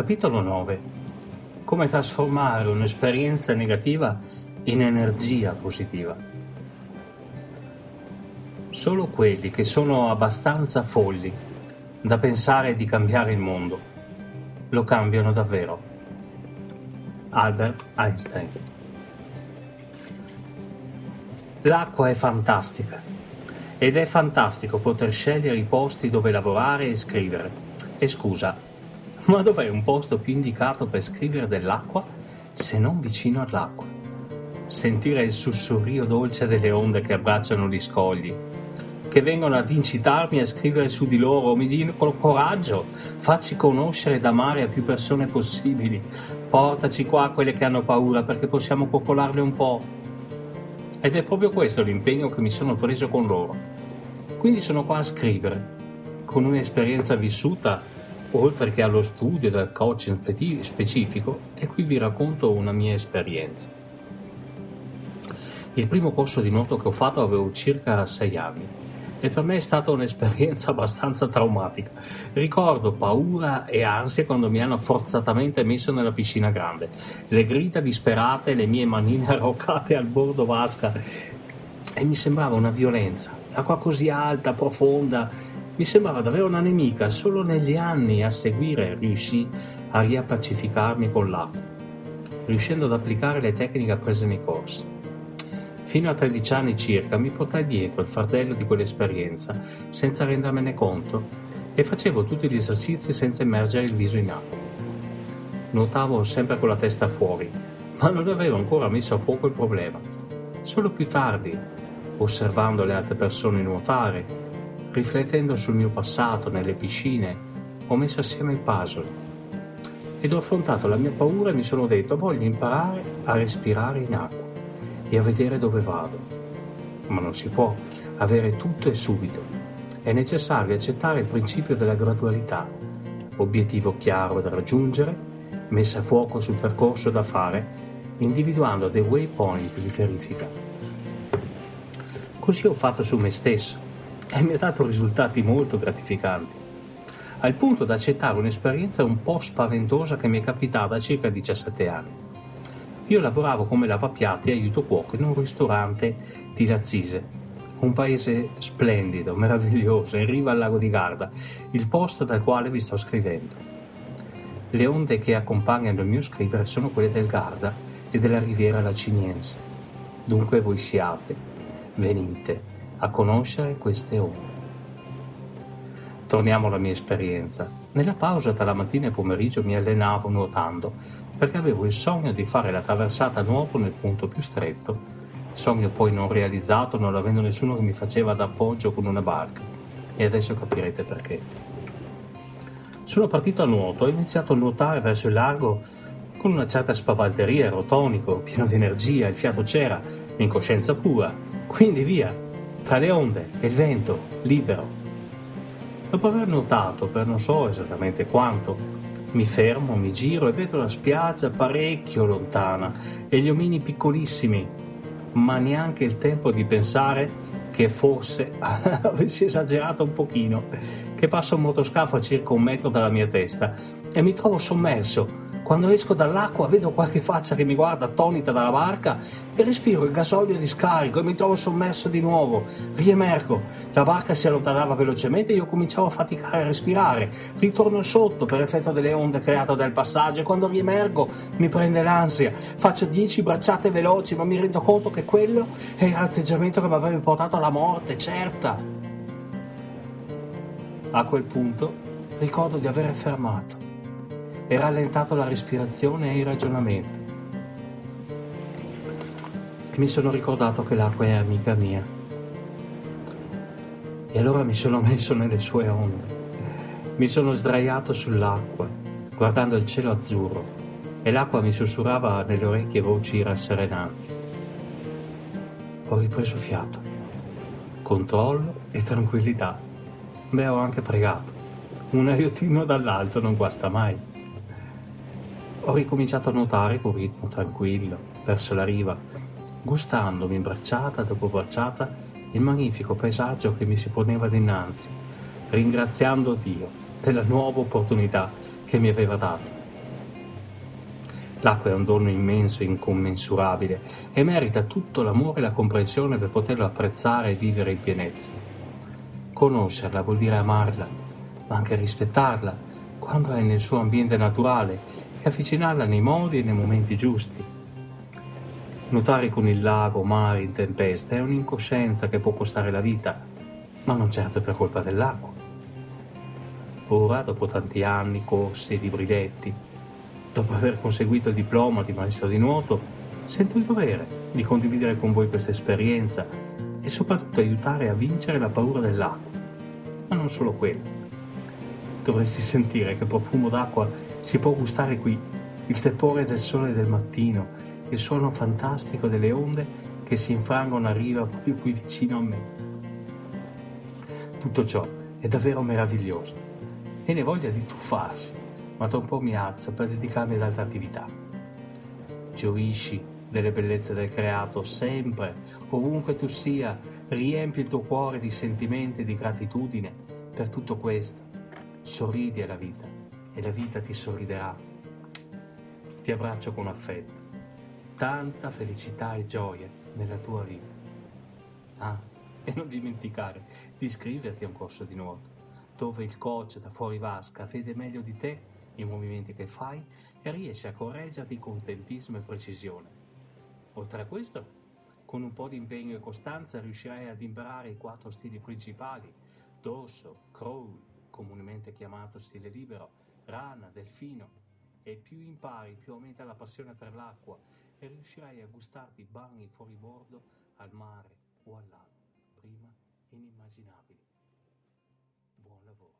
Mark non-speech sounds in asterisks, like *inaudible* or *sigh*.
Capitolo 9. Come trasformare un'esperienza negativa in energia positiva. Solo quelli che sono abbastanza folli da pensare di cambiare il mondo lo cambiano davvero. Albert Einstein. L'acqua è fantastica ed è fantastico poter scegliere i posti dove lavorare e scrivere. E scusa, ma dov'è un posto più indicato per scrivere dell'acqua se non vicino all'acqua? Sentire il sussurrio dolce delle onde che abbracciano gli scogli, che vengono ad incitarmi a scrivere su di loro, mi dicono coraggio, facci conoscere ed amare a più persone possibili, portaci qua quelle che hanno paura perché possiamo coccolarle un po'. Ed è proprio questo l'impegno che mi sono preso con loro. Quindi sono qua a scrivere, con un'esperienza vissuta oltre che allo studio del coaching specifico, e qui vi racconto una mia esperienza. Il primo corso di nuoto che ho fatto avevo circa sei anni e per me è stata un'esperienza *laughs* abbastanza traumatica. Ricordo paura e ansia quando mi hanno forzatamente messo nella piscina grande, le grida disperate, le mie manine *laughs* arroccate al bordo vasca e mi sembrava una violenza. L'acqua così alta, profonda, mi sembrava davvero una nemica, solo negli anni a seguire riuscì a riappacificarmi con l'acqua, riuscendo ad applicare le tecniche apprese nei corsi. Fino a 13 anni circa mi portai dietro il fardello di quell'esperienza senza rendermene conto e facevo tutti gli esercizi senza immergere il viso in acqua. Nuotavo sempre con la testa fuori, ma non avevo ancora messo a fuoco il problema. Solo più tardi, osservando le altre persone nuotare, riflettendo sul mio passato nelle piscine, ho messo assieme il puzzle ed ho affrontato la mia paura e mi sono detto voglio imparare a respirare in acqua e a vedere dove vado. Ma non si può avere tutto e subito. È necessario accettare il principio della gradualità, obiettivo chiaro da raggiungere, messa a fuoco sul percorso da fare, individuando dei waypoint di verifica. Così ho fatto su me stesso e mi ha dato risultati molto gratificanti, al punto da accettare un'esperienza un po' spaventosa che mi è capitata a circa 17 anni. Io lavoravo come lavapiatti e aiuto cuoco in un ristorante di Lazzise, un paese splendido, meraviglioso, in riva al lago di Garda, il posto dal quale vi sto scrivendo. Le onde che accompagnano il mio scrivere sono quelle del Garda e della riviera laciniense. Dunque voi siate, venite, a conoscere queste onde. Torniamo alla mia esperienza. Nella pausa tra la mattina e pomeriggio mi allenavo nuotando perché avevo il sogno di fare la traversata a nuoto nel punto più stretto, sogno poi non realizzato non avendo nessuno che mi faceva d'appoggio con una barca. E adesso capirete perché. Sono partito a nuoto ho iniziato a nuotare verso il largo con una certa spavalderia, ero tonico, pieno di energia, il fiato c'era, l'incoscienza pura, quindi via, tra le onde e il vento, libero. Dopo aver nuotato per non so esattamente quanto, mi fermo, mi giro e vedo la spiaggia parecchio lontana e gli omini piccolissimi, ma neanche il tempo di pensare che forse *laughs* avessi esagerato un pochino, che passa un motoscafo a circa un metro dalla mia testa e mi trovo sommerso quando esco dall'acqua vedo qualche faccia che mi guarda attonita dalla barca e respiro il gasolio di scarico e mi trovo sommerso di nuovo. Riemergo. La barca si allontanava velocemente e io cominciavo a faticare a respirare. Ritorno sotto per effetto delle onde create dal passaggio e quando riemergo mi prende l'ansia. Faccio dieci bracciate veloci ma mi rendo conto che quello è l'atteggiamento che mi avrebbe portato alla morte, certa. A quel punto ricordo di aver fermato e rallentato la respirazione e i ragionamenti. E mi sono ricordato che l'acqua è amica mia. E allora mi sono messo nelle sue onde. Mi sono sdraiato sull'acqua, guardando il cielo azzurro, e l'acqua mi sussurrava nelle orecchie voci rasserenanti. Ho ripreso fiato, controllo e tranquillità. Beh, ho anche pregato. Un aiutino dall'alto non guasta mai. Ho ricominciato a nuotare con ritmo tranquillo, verso la riva, gustandomi bracciata dopo bracciata il magnifico paesaggio che mi si poneva dinanzi, ringraziando Dio della nuova opportunità che mi aveva dato. L'acqua è un dono immenso e incommensurabile e merita tutto l'amore e la comprensione per poterlo apprezzare e vivere in pienezza. Conoscerla vuol dire amarla, ma anche rispettarla quando è nel suo ambiente naturale e avvicinarla nei modi e nei momenti giusti. Nuotare con il lago, mare in tempesta è un'incoscienza che può costare la vita, ma non certo per colpa dell'acqua. Ora, dopo tanti anni, corsi e libri letti, dopo aver conseguito il diploma di maestro di nuoto, sento il dovere di condividere con voi questa esperienza e soprattutto aiutare a vincere la paura dell'acqua. Ma non solo quello. Dovresti sentire che profumo d'acqua si può gustare qui, il tepore del sole del mattino, il suono fantastico delle onde che si infrangono a riva proprio qui vicino a me. Tutto ciò è davvero meraviglioso. Viene voglia di tuffarsi ma tra un po' mi alzo per dedicarmi ad altre attività. Gioisci delle bellezze del creato sempre, ovunque tu sia, riempi il tuo cuore di sentimenti e di gratitudine per tutto questo. Sorridi alla vita e la vita ti sorriderà. Ti abbraccio con affetto. Tanta felicità e gioia nella tua vita. Ah, e non dimenticare di iscriverti a un corso di nuoto, dove il coach da fuori vasca vede meglio di te i movimenti che fai e riesci a correggerti con tempismo e precisione. Oltre a questo, con un po' di impegno e costanza riuscirai ad imparare i quattro stili principali, dorso, crawl, comunemente chiamato stile libero, rana, delfino, e più impari più aumenta la passione per l'acqua e riuscirai a gustarti bagni fuori bordo al mare o al lago, prima inimmaginabili. Buon lavoro.